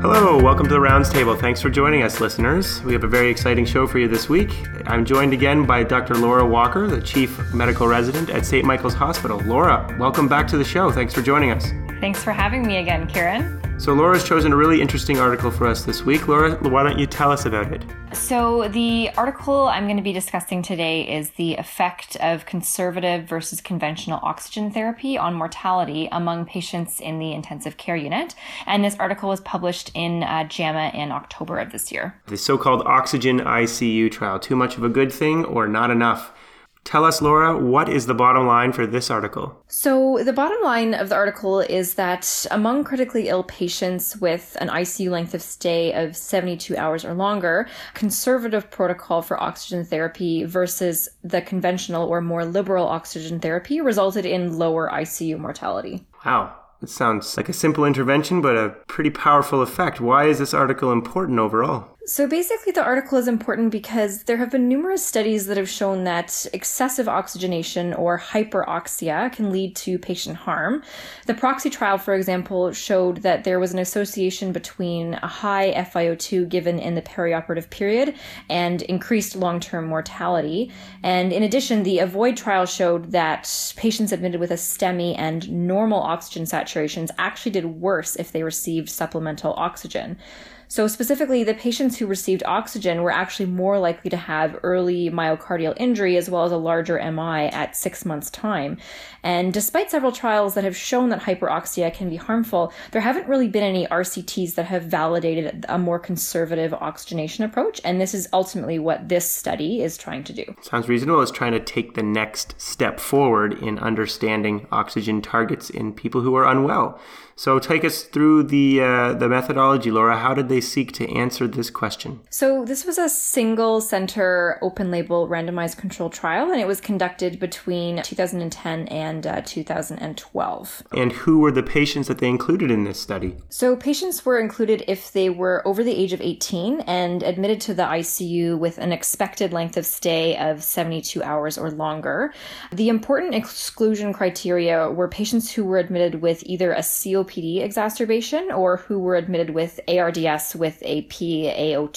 Hello, welcome to the Rounds Table. Thanks for joining us, listeners. We have a very exciting show for you this week. I'm joined again by Dr. Laura Walker, the Chief Medical Resident at St. Michael's Hospital. Laura, welcome back to the show. Thanks for joining us. Thanks for having me again, Kieran. So, Laura's chosen a really interesting article for us this week. Laura, why don't you tell us about it? So, the article I'm going to be discussing today is the effect of conservative versus conventional oxygen therapy on mortality among patients in the intensive care unit. And this article was published in uh, JAMA in October of this year. The so called oxygen ICU trial. Too much of a good thing or not enough? Tell us, Laura, what is the bottom line for this article? So, the bottom line of the article is that among critically ill patients with an ICU length of stay of 72 hours or longer, conservative protocol for oxygen therapy versus the conventional or more liberal oxygen therapy resulted in lower ICU mortality. Wow. It sounds like a simple intervention, but a pretty powerful effect. Why is this article important overall? So basically, the article is important because there have been numerous studies that have shown that excessive oxygenation or hyperoxia can lead to patient harm. The PROXI trial, for example, showed that there was an association between a high FiO2 given in the perioperative period and increased long term mortality. And in addition, the AVOID trial showed that patients admitted with a STEMI and normal oxygen saturations actually did worse if they received supplemental oxygen. So, specifically, the patients who received oxygen were actually more likely to have early myocardial injury as well as a larger MI at six months' time. And despite several trials that have shown that hyperoxia can be harmful, there haven't really been any RCTs that have validated a more conservative oxygenation approach. And this is ultimately what this study is trying to do. Sounds reasonable. It's trying to take the next step forward in understanding oxygen targets in people who are unwell. So take us through the uh, the methodology, Laura. How did they seek to answer this question? So this was a single center, open label, randomized control trial, and it was conducted between 2010 and uh, 2012. And who were the patients that they included in this study? So patients were included if they were over the age of 18 and admitted to the ICU with an expected length of stay of 72 hours or longer. The important exclusion criteria were patients who were admitted with either a COPD exacerbation or who were admitted with ARDS with a PaO2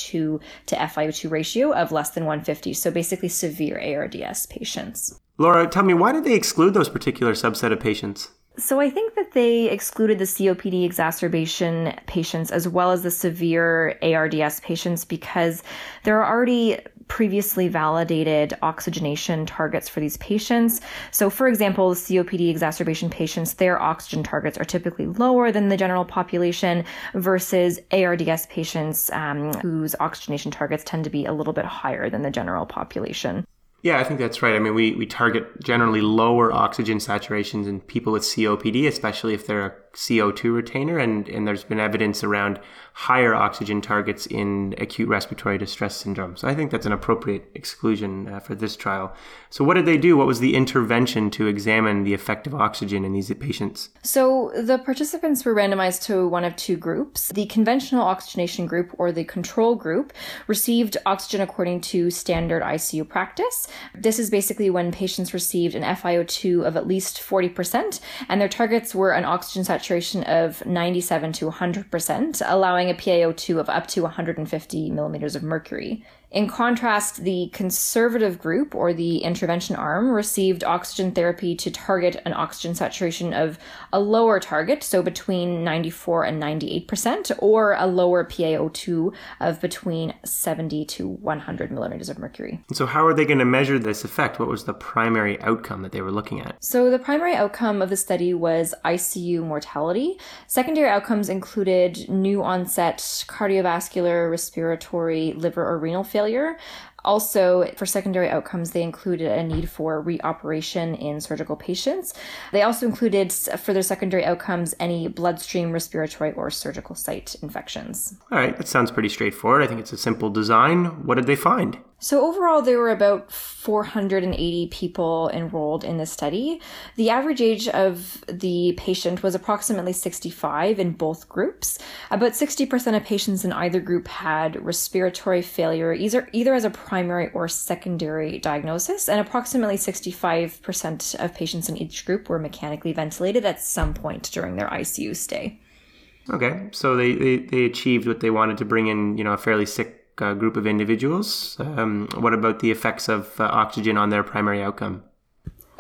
to FiO2 ratio of less than 150. So basically severe ARDS patients. Laura, tell me, why did they exclude those particular subset of patients? So I think that they excluded the COPD exacerbation patients as well as the severe ARDS patients because there are already previously validated oxygenation targets for these patients. So, for example, COPD exacerbation patients, their oxygen targets are typically lower than the general population versus ARDS patients um, whose oxygenation targets tend to be a little bit higher than the general population. Yeah, I think that's right. I mean, we, we target generally lower oxygen saturations in people with COPD, especially if they're a CO2 retainer, and, and there's been evidence around higher oxygen targets in acute respiratory distress syndrome. So I think that's an appropriate exclusion uh, for this trial. So, what did they do? What was the intervention to examine the effect of oxygen in these patients? So, the participants were randomized to one of two groups. The conventional oxygenation group or the control group received oxygen according to standard ICU practice. This is basically when patients received an FiO2 of at least 40%, and their targets were an oxygen saturation saturation of 97 to 100%, allowing a PaO2 of up to 150 millimeters of mercury. In contrast, the conservative group or the intervention arm received oxygen therapy to target an oxygen saturation of a lower target, so between 94 and 98%, or a lower PaO2 of between 70 to 100 millimeters of mercury. So, how are they going to measure this effect? What was the primary outcome that they were looking at? So, the primary outcome of the study was ICU mortality. Secondary outcomes included new onset cardiovascular, respiratory, liver, or renal failure failure. Also, for secondary outcomes, they included a need for reoperation in surgical patients. They also included, for their secondary outcomes, any bloodstream, respiratory, or surgical site infections. All right, that sounds pretty straightforward. I think it's a simple design. What did they find? So, overall, there were about 480 people enrolled in the study. The average age of the patient was approximately 65 in both groups. About 60% of patients in either group had respiratory failure, either, either as a primary or secondary diagnosis, and approximately 65% of patients in each group were mechanically ventilated at some point during their ICU stay. Okay, so they, they, they achieved what they wanted to bring in, you know, a fairly sick uh, group of individuals. Um, what about the effects of uh, oxygen on their primary outcome?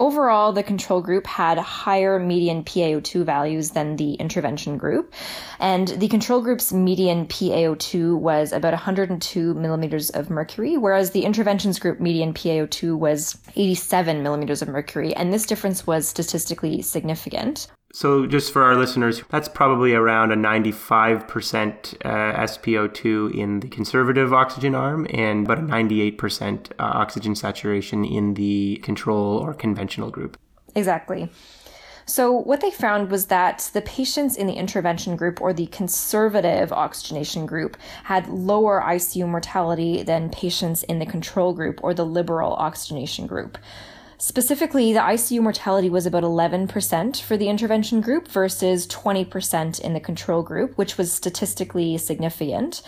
Overall, the control group had higher median PaO2 values than the intervention group. And the control group's median PaO2 was about 102 millimeters of mercury, whereas the interventions group median PaO2 was 87 millimeters of mercury. And this difference was statistically significant. So, just for our listeners, that's probably around a 95% uh, SpO2 in the conservative oxygen arm and about a 98% uh, oxygen saturation in the control or conventional group. Exactly. So, what they found was that the patients in the intervention group or the conservative oxygenation group had lower ICU mortality than patients in the control group or the liberal oxygenation group. Specifically, the ICU mortality was about 11% for the intervention group versus 20% in the control group, which was statistically significant.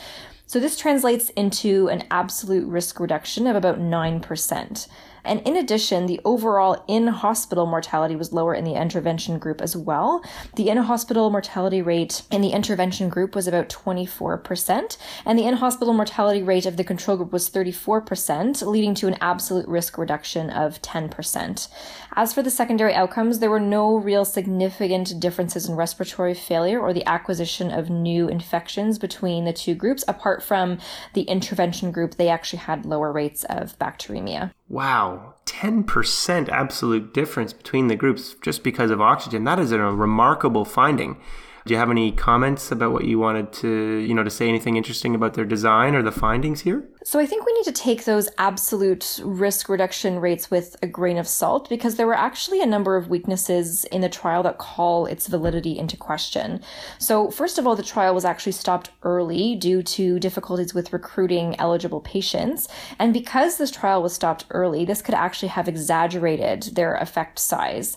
So, this translates into an absolute risk reduction of about 9%. And in addition, the overall in hospital mortality was lower in the intervention group as well. The in hospital mortality rate in the intervention group was about 24%, and the in hospital mortality rate of the control group was 34%, leading to an absolute risk reduction of 10%. As for the secondary outcomes, there were no real significant differences in respiratory failure or the acquisition of new infections between the two groups, apart from the intervention group, they actually had lower rates of bacteremia. Wow, 10% absolute difference between the groups just because of oxygen. That is a remarkable finding. Do you have any comments about what you wanted to, you know, to say anything interesting about their design or the findings here? So I think we need to take those absolute risk reduction rates with a grain of salt because there were actually a number of weaknesses in the trial that call its validity into question. So first of all, the trial was actually stopped early due to difficulties with recruiting eligible patients. And because this trial was stopped early, this could actually have exaggerated their effect size.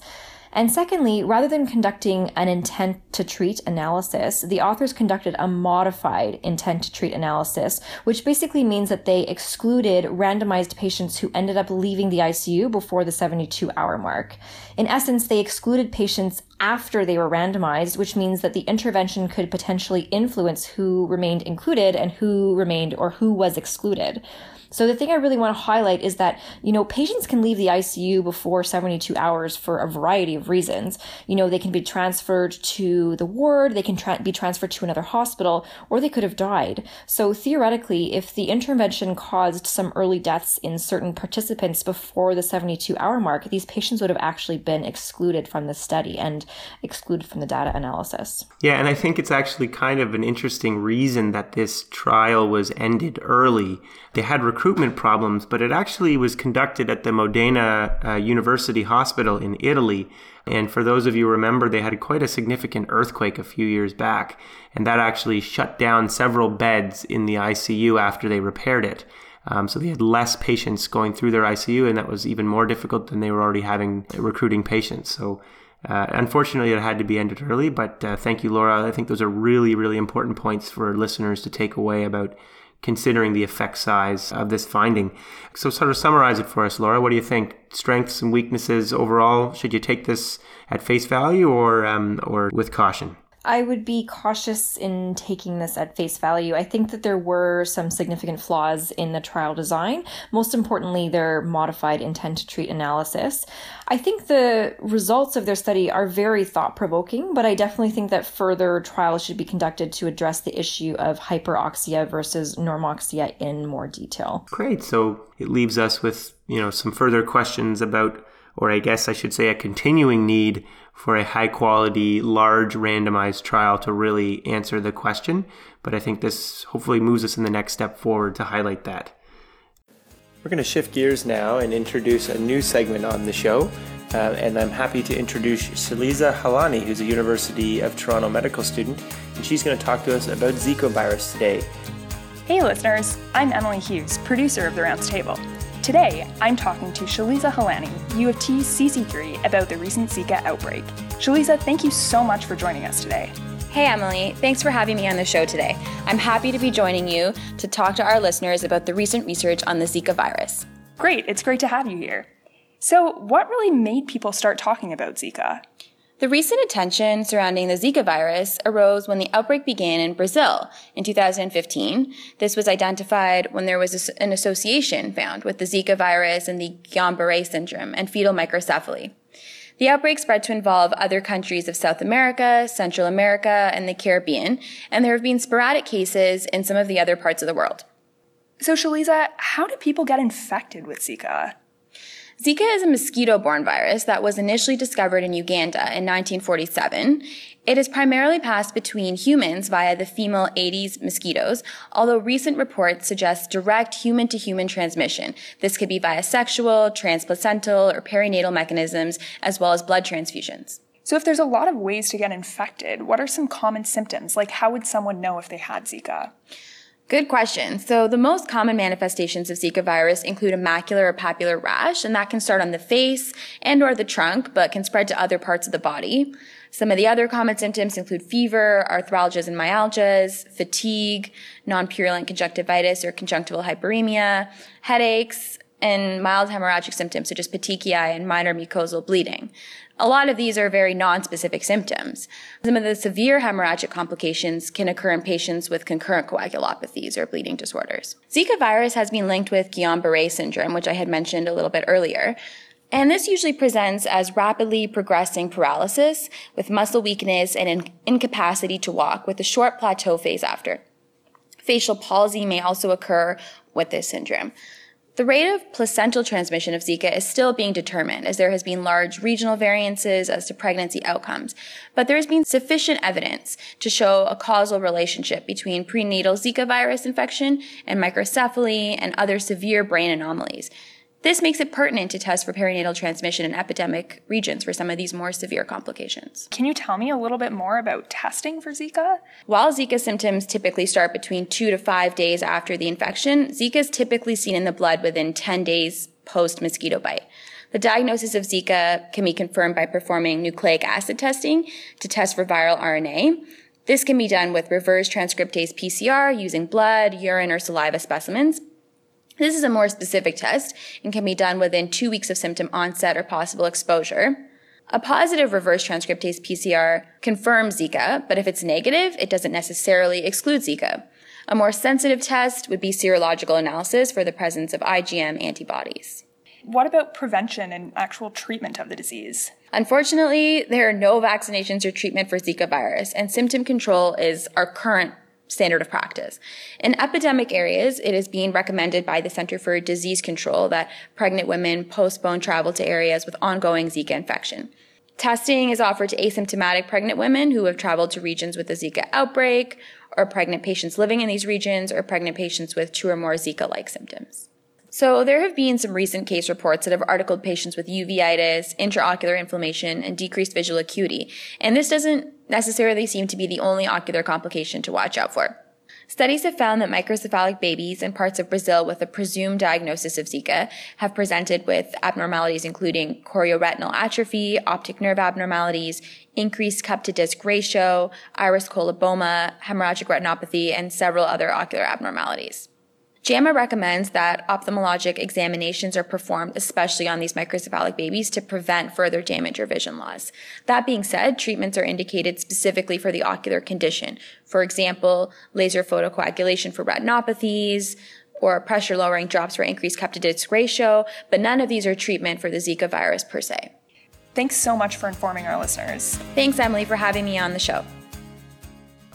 And secondly, rather than conducting an intent to treat analysis, the authors conducted a modified intent to treat analysis, which basically means that they excluded randomized patients who ended up leaving the ICU before the 72 hour mark. In essence, they excluded patients after they were randomized, which means that the intervention could potentially influence who remained included and who remained or who was excluded. So the thing I really want to highlight is that, you know, patients can leave the ICU before 72 hours for a variety of reasons. You know, they can be transferred to the ward, they can tra- be transferred to another hospital, or they could have died. So theoretically, if the intervention caused some early deaths in certain participants before the 72 hour mark, these patients would have actually been excluded from the study and excluded from the data analysis. Yeah, and I think it's actually kind of an interesting reason that this trial was ended early. They had recruitment problems, but it actually was conducted at the Modena uh, University Hospital in Italy. And for those of you who remember, they had quite a significant earthquake a few years back, and that actually shut down several beds in the ICU after they repaired it. Um, so they had less patients going through their ICU, and that was even more difficult than they were already having recruiting patients. So uh, unfortunately, it had to be ended early, but uh, thank you, Laura. I think those are really, really important points for listeners to take away about considering the effect size of this finding. So, sort of summarize it for us, Laura. What do you think? Strengths and weaknesses overall? Should you take this at face value or um, or with caution? I would be cautious in taking this at face value. I think that there were some significant flaws in the trial design, most importantly, their modified intent to treat analysis. I think the results of their study are very thought provoking, but I definitely think that further trials should be conducted to address the issue of hyperoxia versus normoxia in more detail. Great. So it leaves us with, you know, some further questions about or I guess I should say a continuing need for a high quality, large randomized trial to really answer the question. But I think this hopefully moves us in the next step forward to highlight that. We're going to shift gears now and introduce a new segment on the show. Uh, and I'm happy to introduce Sheliza Halani, who's a University of Toronto medical student, and she's going to talk to us about Zika virus today. Hey, listeners, I'm Emily Hughes, producer of The Rounds Table. Today, I'm talking to Sheliza Halani, U of T CC3, about the recent Zika outbreak. Sheliza, thank you so much for joining us today. Hey, Emily. Thanks for having me on the show today. I'm happy to be joining you to talk to our listeners about the recent research on the Zika virus. Great. It's great to have you here. So, what really made people start talking about Zika? The recent attention surrounding the Zika virus arose when the outbreak began in Brazil in 2015. This was identified when there was an association found with the Zika virus and the Guillain-Barré syndrome and fetal microcephaly. The outbreak spread to involve other countries of South America, Central America, and the Caribbean, and there have been sporadic cases in some of the other parts of the world. So, Sheliza, how do people get infected with Zika? Zika is a mosquito borne virus that was initially discovered in Uganda in 1947. It is primarily passed between humans via the female Aedes mosquitoes, although recent reports suggest direct human to human transmission. This could be via sexual, transplacental, or perinatal mechanisms, as well as blood transfusions. So, if there's a lot of ways to get infected, what are some common symptoms? Like, how would someone know if they had Zika? Good question. So the most common manifestations of Zika virus include a macular or papular rash, and that can start on the face and or the trunk, but can spread to other parts of the body. Some of the other common symptoms include fever, arthralgias and myalgias, fatigue, non-purulent conjunctivitis or conjunctival hyperemia, headaches, and mild hemorrhagic symptoms such as petechiae and minor mucosal bleeding. A lot of these are very non-specific symptoms. Some of the severe hemorrhagic complications can occur in patients with concurrent coagulopathies or bleeding disorders. Zika virus has been linked with Guillain-Barré syndrome, which I had mentioned a little bit earlier. And this usually presents as rapidly progressing paralysis with muscle weakness and in- incapacity to walk with a short plateau phase after. Facial palsy may also occur with this syndrome. The rate of placental transmission of Zika is still being determined as there has been large regional variances as to pregnancy outcomes, but there has been sufficient evidence to show a causal relationship between prenatal Zika virus infection and microcephaly and other severe brain anomalies. This makes it pertinent to test for perinatal transmission in epidemic regions for some of these more severe complications. Can you tell me a little bit more about testing for Zika? While Zika symptoms typically start between two to five days after the infection, Zika is typically seen in the blood within 10 days post mosquito bite. The diagnosis of Zika can be confirmed by performing nucleic acid testing to test for viral RNA. This can be done with reverse transcriptase PCR using blood, urine, or saliva specimens. This is a more specific test and can be done within two weeks of symptom onset or possible exposure. A positive reverse transcriptase PCR confirms Zika, but if it's negative, it doesn't necessarily exclude Zika. A more sensitive test would be serological analysis for the presence of IgM antibodies. What about prevention and actual treatment of the disease? Unfortunately, there are no vaccinations or treatment for Zika virus, and symptom control is our current standard of practice. In epidemic areas, it is being recommended by the Center for Disease Control that pregnant women postpone travel to areas with ongoing Zika infection. Testing is offered to asymptomatic pregnant women who have traveled to regions with a Zika outbreak, or pregnant patients living in these regions, or pregnant patients with two or more Zika like symptoms. So, there have been some recent case reports that have articled patients with uveitis, intraocular inflammation, and decreased visual acuity. And this doesn't necessarily seem to be the only ocular complication to watch out for. Studies have found that microcephalic babies in parts of Brazil with a presumed diagnosis of Zika have presented with abnormalities including chorioretinal atrophy, optic nerve abnormalities, increased cup to disc ratio, iris coloboma, hemorrhagic retinopathy, and several other ocular abnormalities. JAMA recommends that ophthalmologic examinations are performed, especially on these microcephalic babies, to prevent further damage or vision loss. That being said, treatments are indicated specifically for the ocular condition. For example, laser photocoagulation for retinopathies, or pressure lowering drops for increased cup to disc ratio, but none of these are treatment for the Zika virus per se. Thanks so much for informing our listeners. Thanks, Emily, for having me on the show.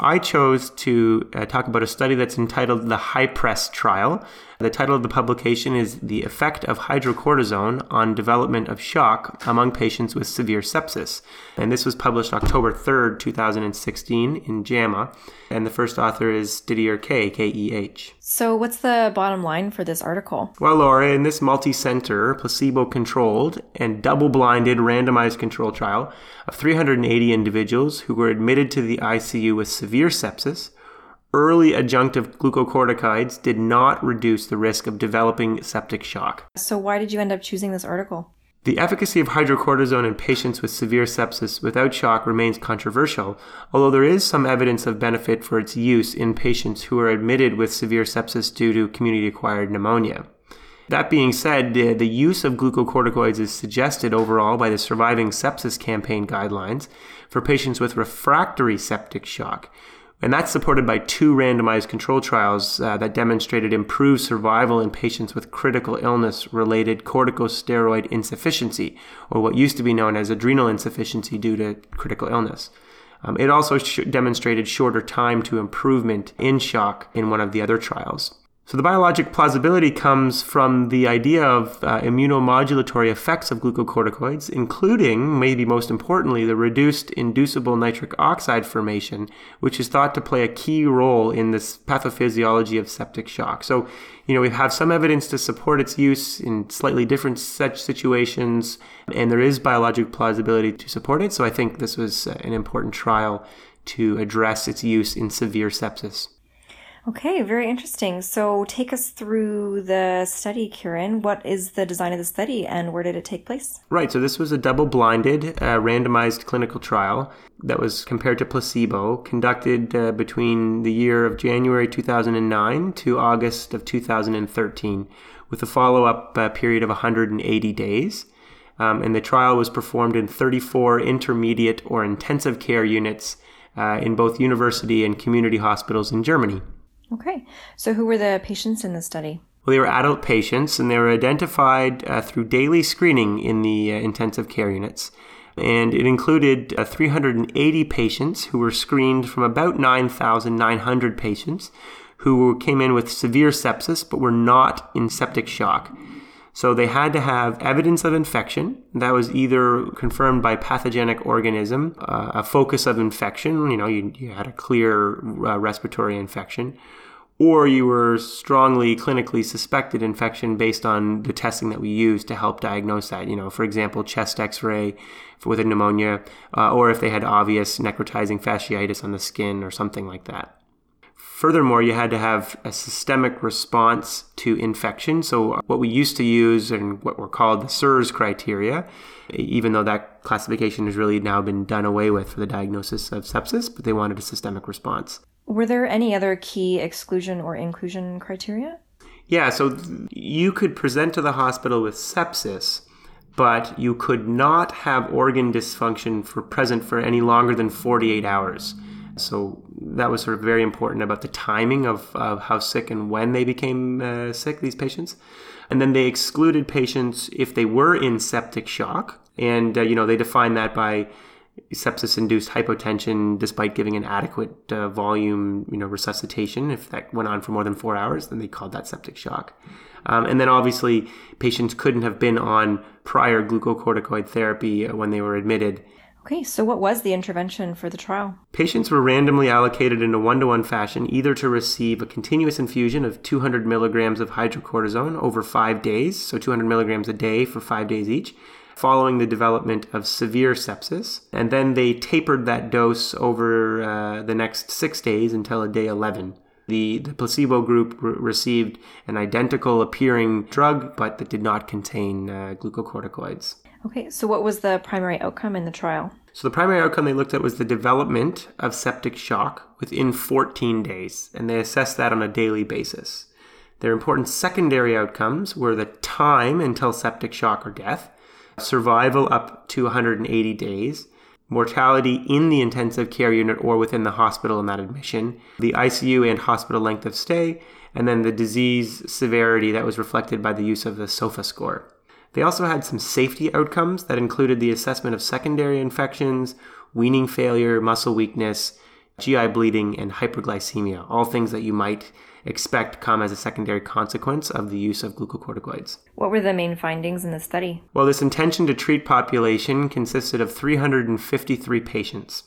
I chose to uh, talk about a study that's entitled the HYPRESS trial. The title of the publication is The Effect of Hydrocortisone on Development of Shock Among Patients with Severe Sepsis. And this was published October 3rd, 2016 in JAMA. And the first author is Didier Keh, K E H. So, what's the bottom line for this article? Well, Laura, in this multi center, placebo controlled, and double blinded randomized control trial of 380 individuals who were admitted to the ICU with severe sepsis, early adjunctive glucocorticoids did not reduce the risk of developing septic shock. So, why did you end up choosing this article? The efficacy of hydrocortisone in patients with severe sepsis without shock remains controversial, although there is some evidence of benefit for its use in patients who are admitted with severe sepsis due to community acquired pneumonia. That being said, the, the use of glucocorticoids is suggested overall by the Surviving Sepsis Campaign guidelines for patients with refractory septic shock. And that's supported by two randomized control trials uh, that demonstrated improved survival in patients with critical illness related corticosteroid insufficiency, or what used to be known as adrenal insufficiency due to critical illness. Um, it also sh- demonstrated shorter time to improvement in shock in one of the other trials. So the biologic plausibility comes from the idea of uh, immunomodulatory effects of glucocorticoids, including, maybe most importantly, the reduced inducible nitric oxide formation, which is thought to play a key role in this pathophysiology of septic shock. So, you know, we have some evidence to support its use in slightly different such situations, and there is biologic plausibility to support it. So I think this was uh, an important trial to address its use in severe sepsis. Okay, very interesting. So take us through the study, Kieran. What is the design of the study and where did it take place? Right, so this was a double blinded, uh, randomized clinical trial that was compared to placebo, conducted uh, between the year of January 2009 to August of 2013, with a follow up uh, period of 180 days. Um, and the trial was performed in 34 intermediate or intensive care units uh, in both university and community hospitals in Germany. Okay. So, who were the patients in the study? Well, they were adult patients and they were identified uh, through daily screening in the uh, intensive care units. And it included uh, 380 patients who were screened from about 9,900 patients who came in with severe sepsis but were not in septic shock. So they had to have evidence of infection that was either confirmed by pathogenic organism, uh, a focus of infection, you know, you, you had a clear uh, respiratory infection, or you were strongly clinically suspected infection based on the testing that we use to help diagnose that. You know, for example, chest X-ray with a pneumonia, uh, or if they had obvious necrotizing fasciitis on the skin or something like that. Furthermore, you had to have a systemic response to infection. So, what we used to use and what were called the SIRS criteria, even though that classification has really now been done away with for the diagnosis of sepsis, but they wanted a systemic response. Were there any other key exclusion or inclusion criteria? Yeah, so you could present to the hospital with sepsis, but you could not have organ dysfunction for present for any longer than 48 hours. So that was sort of very important about the timing of, of how sick and when they became uh, sick, these patients. And then they excluded patients if they were in septic shock. And, uh, you know, they defined that by sepsis induced hypotension despite giving an adequate uh, volume, you know, resuscitation. If that went on for more than four hours, then they called that septic shock. Um, and then obviously, patients couldn't have been on prior glucocorticoid therapy uh, when they were admitted. Okay, so what was the intervention for the trial? Patients were randomly allocated in a one to one fashion either to receive a continuous infusion of 200 milligrams of hydrocortisone over five days, so 200 milligrams a day for five days each, following the development of severe sepsis. And then they tapered that dose over uh, the next six days until a day 11. The, the placebo group re- received an identical appearing drug, but that did not contain uh, glucocorticoids. Okay, so what was the primary outcome in the trial? So the primary outcome they looked at was the development of septic shock within 14 days, and they assessed that on a daily basis. Their important secondary outcomes were the time until septic shock or death, survival up to 180 days, mortality in the intensive care unit or within the hospital in that admission, the ICU and hospital length of stay, and then the disease severity that was reflected by the use of the SOFA score. They also had some safety outcomes that included the assessment of secondary infections, weaning failure, muscle weakness, GI bleeding, and hyperglycemia, all things that you might expect come as a secondary consequence of the use of glucocorticoids. What were the main findings in the study? Well, this intention to treat population consisted of 353 patients.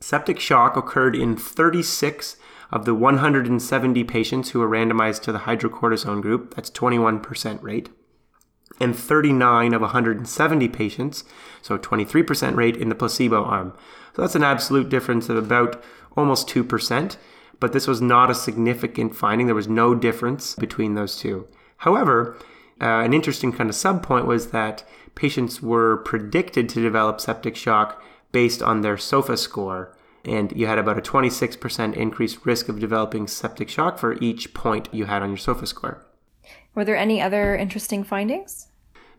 Septic shock occurred in 36 of the 170 patients who were randomized to the hydrocortisone group, that's 21% rate and 39 of 170 patients, so 23% rate in the placebo arm. So that's an absolute difference of about almost 2%, but this was not a significant finding. There was no difference between those two. However, uh, an interesting kind of subpoint was that patients were predicted to develop septic shock based on their SOFA score, and you had about a 26% increased risk of developing septic shock for each point you had on your SOFA score. Were there any other interesting findings?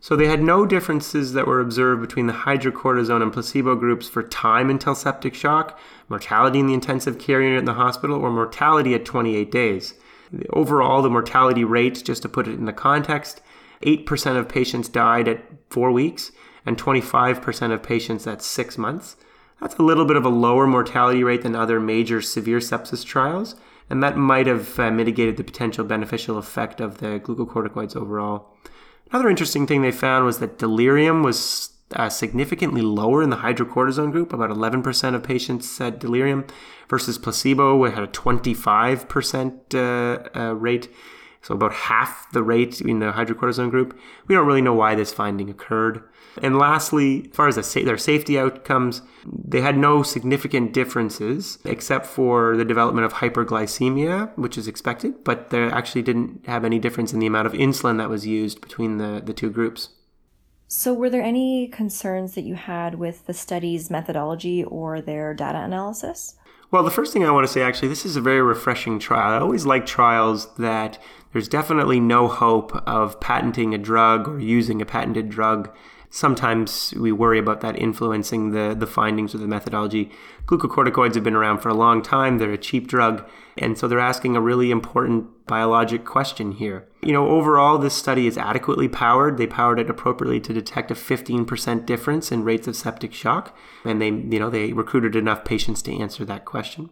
So they had no differences that were observed between the hydrocortisone and placebo groups for time until septic shock, mortality in the intensive care unit in the hospital, or mortality at 28 days. Overall, the mortality rate, just to put it in the context, 8% of patients died at four weeks and 25% of patients at six months. That's a little bit of a lower mortality rate than other major severe sepsis trials, and that might have uh, mitigated the potential beneficial effect of the glucocorticoids overall. Another interesting thing they found was that delirium was uh, significantly lower in the hydrocortisone group. About 11% of patients had delirium versus placebo, we had a 25% uh, uh, rate. So about half the rate in the hydrocortisone group. We don't really know why this finding occurred. And lastly, as far as the sa- their safety outcomes, they had no significant differences except for the development of hyperglycemia, which is expected, but they actually didn't have any difference in the amount of insulin that was used between the, the two groups. So, were there any concerns that you had with the study's methodology or their data analysis? Well, the first thing I want to say actually, this is a very refreshing trial. I always like trials that there's definitely no hope of patenting a drug or using a patented drug sometimes we worry about that influencing the, the findings or the methodology. Glucocorticoids have been around for a long time. They're a cheap drug. And so they're asking a really important biologic question here. You know, overall, this study is adequately powered. They powered it appropriately to detect a 15% difference in rates of septic shock. And they, you know, they recruited enough patients to answer that question.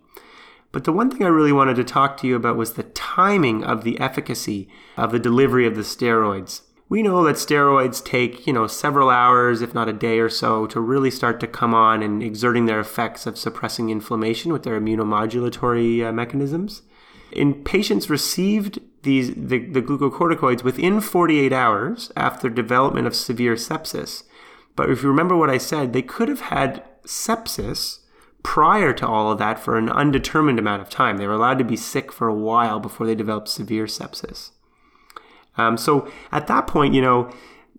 But the one thing I really wanted to talk to you about was the timing of the efficacy of the delivery of the steroids we know that steroids take, you know, several hours, if not a day or so, to really start to come on and exerting their effects of suppressing inflammation with their immunomodulatory uh, mechanisms. In patients received these the, the glucocorticoids within 48 hours after development of severe sepsis. But if you remember what I said, they could have had sepsis prior to all of that for an undetermined amount of time. They were allowed to be sick for a while before they developed severe sepsis. Um, so at that point, you know,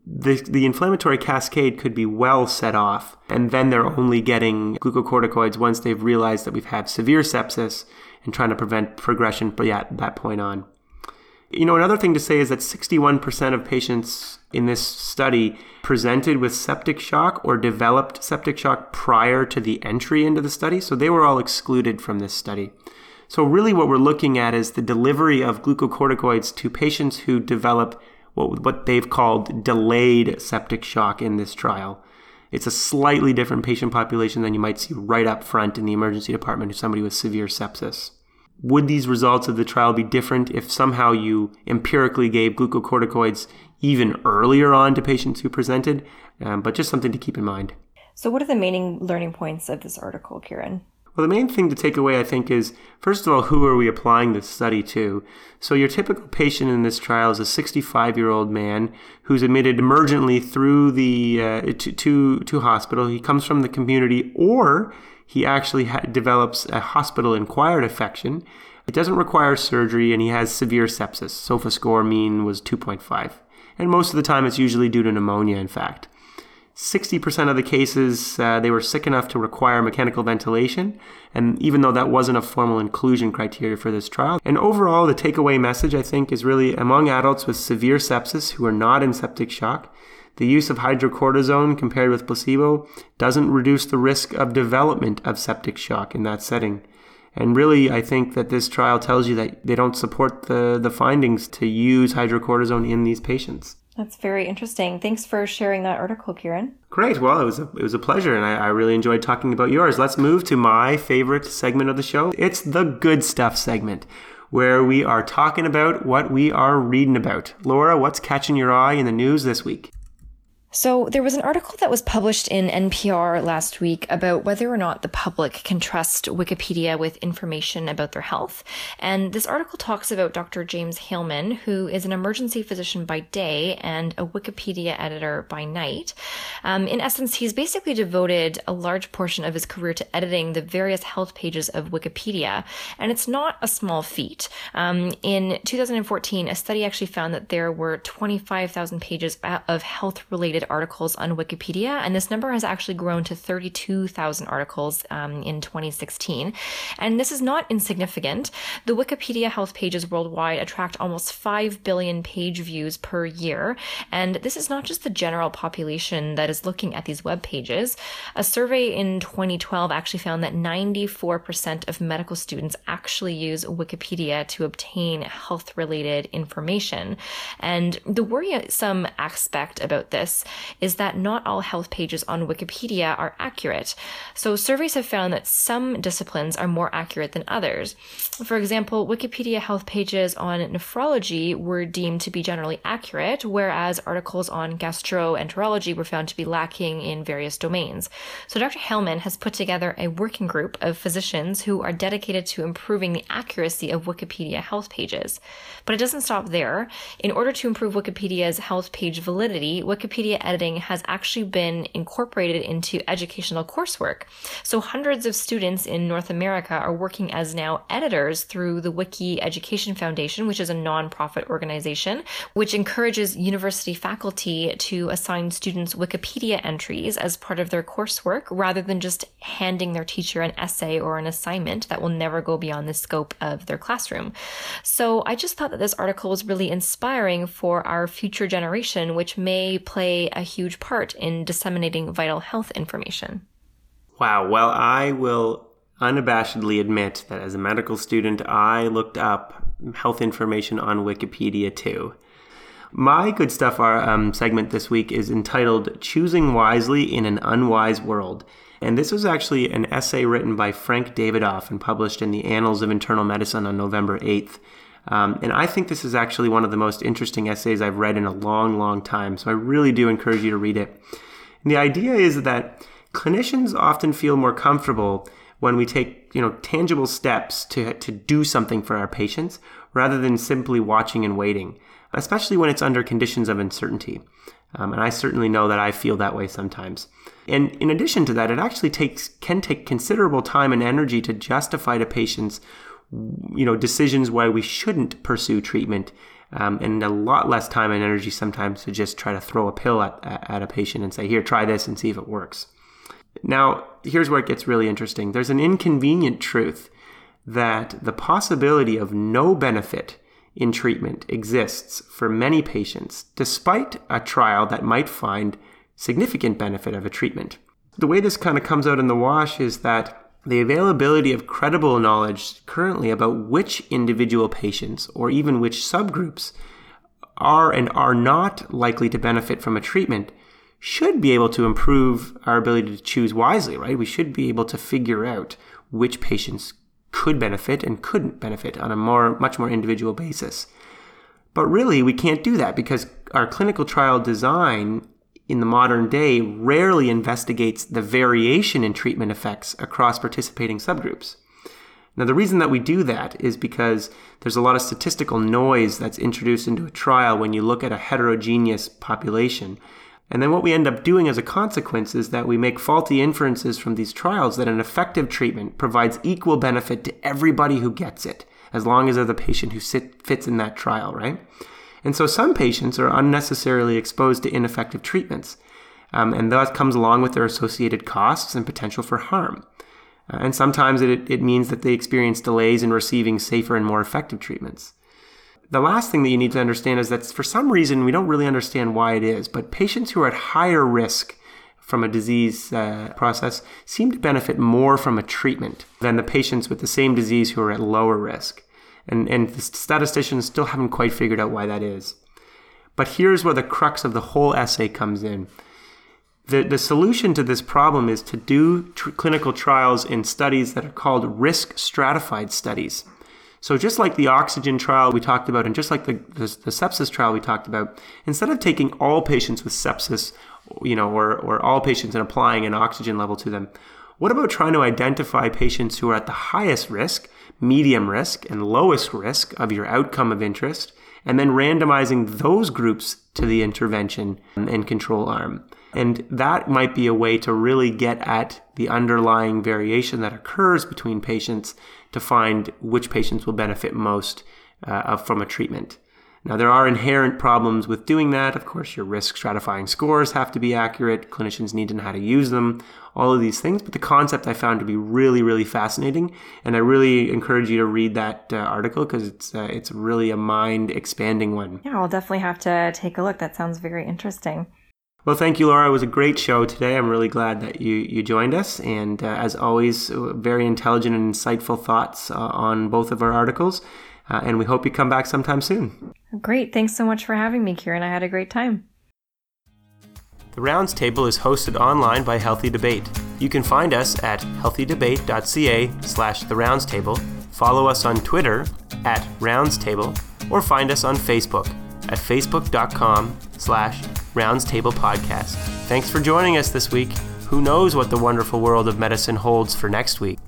the, the inflammatory cascade could be well set off, and then they're only getting glucocorticoids once they've realized that we've had severe sepsis and trying to prevent progression But yeah, that point on. You know, another thing to say is that 61% of patients in this study presented with septic shock or developed septic shock prior to the entry into the study, so they were all excluded from this study. So, really, what we're looking at is the delivery of glucocorticoids to patients who develop what, they've called delayed septic shock in this trial. It's a slightly different patient population than you might see right up front in the emergency department of somebody with severe sepsis. Would these results of the trial be different if somehow you empirically gave glucocorticoids even earlier on to patients who presented? Um, but just something to keep in mind. So, what are the main learning points of this article, Kieran? Well, the main thing to take away, I think, is first of all, who are we applying this study to? So, your typical patient in this trial is a 65 year old man who's admitted emergently through the uh, to, to, to hospital. He comes from the community, or he actually ha- develops a hospital acquired infection. It doesn't require surgery, and he has severe sepsis. SOFA score mean was 2.5, and most of the time, it's usually due to pneumonia. In fact. 60% of the cases, uh, they were sick enough to require mechanical ventilation, and even though that wasn't a formal inclusion criteria for this trial. And overall, the takeaway message, I think, is really among adults with severe sepsis who are not in septic shock, the use of hydrocortisone compared with placebo doesn't reduce the risk of development of septic shock in that setting. And really, I think that this trial tells you that they don't support the, the findings to use hydrocortisone in these patients. That's very interesting. Thanks for sharing that article, Kieran. Great. Well, it was a, it was a pleasure, and I, I really enjoyed talking about yours. Let's move to my favorite segment of the show. It's the good stuff segment, where we are talking about what we are reading about. Laura, what's catching your eye in the news this week? So, there was an article that was published in NPR last week about whether or not the public can trust Wikipedia with information about their health. And this article talks about Dr. James Heilman, who is an emergency physician by day and a Wikipedia editor by night. Um, in essence, he's basically devoted a large portion of his career to editing the various health pages of Wikipedia. And it's not a small feat. Um, in 2014, a study actually found that there were 25,000 pages of health related articles on Wikipedia, and this number has actually grown to 32,000 articles um, in 2016. And this is not insignificant. The Wikipedia health pages worldwide attract almost 5 billion page views per year, and this is not just the general population that is looking at these web pages. A survey in 2012 actually found that 94% of medical students actually use Wikipedia to obtain health related information. And the worrisome aspect about this is that not all health pages on Wikipedia are accurate. So surveys have found that some disciplines are more accurate than others. For example, Wikipedia health pages on nephrology were deemed to be generally accurate, whereas articles on gastroenterology were found to be lacking in various domains. So Dr. Heilman has put together a working group of physicians who are dedicated to improving the accuracy of Wikipedia health pages. But it doesn't stop there. In order to improve Wikipedia's health page validity, Wikipedia editing has actually been incorporated into educational coursework. So hundreds of students in North America are working as now editors through the Wiki Education Foundation, which is a nonprofit organization which encourages university faculty to assign students Wikipedia entries as part of their coursework rather than just handing their teacher an essay or an assignment that will never go beyond the scope of their classroom. So I just thought that this article was really inspiring for our future generation, which may play a huge part in disseminating vital health information. Wow. Well, I will unabashedly admit that as a medical student, I looked up health information on Wikipedia too. My good stuff our um, segment this week is entitled Choosing Wisely in an Unwise World. And this was actually an essay written by Frank Davidoff and published in the Annals of Internal Medicine on November 8th. Um, and I think this is actually one of the most interesting essays I've read in a long, long time. So I really do encourage you to read it. And the idea is that clinicians often feel more comfortable when we take you know tangible steps to, to do something for our patients rather than simply watching and waiting, especially when it's under conditions of uncertainty. Um, and I certainly know that I feel that way sometimes. And in addition to that, it actually takes can take considerable time and energy to justify to patients, you know, decisions why we shouldn't pursue treatment, um, and a lot less time and energy sometimes to just try to throw a pill at, at a patient and say, "Here, try this and see if it works." Now, here's where it gets really interesting. There's an inconvenient truth that the possibility of no benefit in treatment exists for many patients, despite a trial that might find significant benefit of a treatment. The way this kind of comes out in the wash is that the availability of credible knowledge currently about which individual patients or even which subgroups are and are not likely to benefit from a treatment should be able to improve our ability to choose wisely, right? We should be able to figure out which patients could benefit and couldn't benefit on a more much more individual basis. But really, we can't do that because our clinical trial design in the modern day rarely investigates the variation in treatment effects across participating subgroups. Now, the reason that we do that is because there's a lot of statistical noise that's introduced into a trial when you look at a heterogeneous population and then what we end up doing as a consequence is that we make faulty inferences from these trials that an effective treatment provides equal benefit to everybody who gets it, as long as they're the patient who sit, fits in that trial, right? And so some patients are unnecessarily exposed to ineffective treatments, um, and that comes along with their associated costs and potential for harm. Uh, and sometimes it, it means that they experience delays in receiving safer and more effective treatments. The last thing that you need to understand is that for some reason we don't really understand why it is, but patients who are at higher risk from a disease uh, process seem to benefit more from a treatment than the patients with the same disease who are at lower risk. And, and the statisticians still haven't quite figured out why that is. But here's where the crux of the whole essay comes in. The, the solution to this problem is to do tr- clinical trials in studies that are called risk stratified studies. So just like the oxygen trial we talked about, and just like the, the, the, sepsis trial we talked about, instead of taking all patients with sepsis, you know, or, or all patients and applying an oxygen level to them, what about trying to identify patients who are at the highest risk, medium risk, and lowest risk of your outcome of interest, and then randomizing those groups to the intervention and control arm? And that might be a way to really get at the underlying variation that occurs between patients to find which patients will benefit most uh, from a treatment. Now, there are inherent problems with doing that. Of course, your risk stratifying scores have to be accurate. Clinicians need to know how to use them, all of these things. But the concept I found to be really, really fascinating. And I really encourage you to read that uh, article because it's, uh, it's really a mind expanding one. Yeah, I'll definitely have to take a look. That sounds very interesting. Well, thank you, Laura. It was a great show today. I'm really glad that you, you joined us. And uh, as always, uh, very intelligent and insightful thoughts uh, on both of our articles. Uh, and we hope you come back sometime soon. Great. Thanks so much for having me, Kieran. I had a great time. The Rounds Table is hosted online by Healthy Debate. You can find us at healthydebate.ca slash the follow us on Twitter at Rounds Table, or find us on Facebook at facebook.com slash Rounds Table Podcast. Thanks for joining us this week. Who knows what the wonderful world of medicine holds for next week?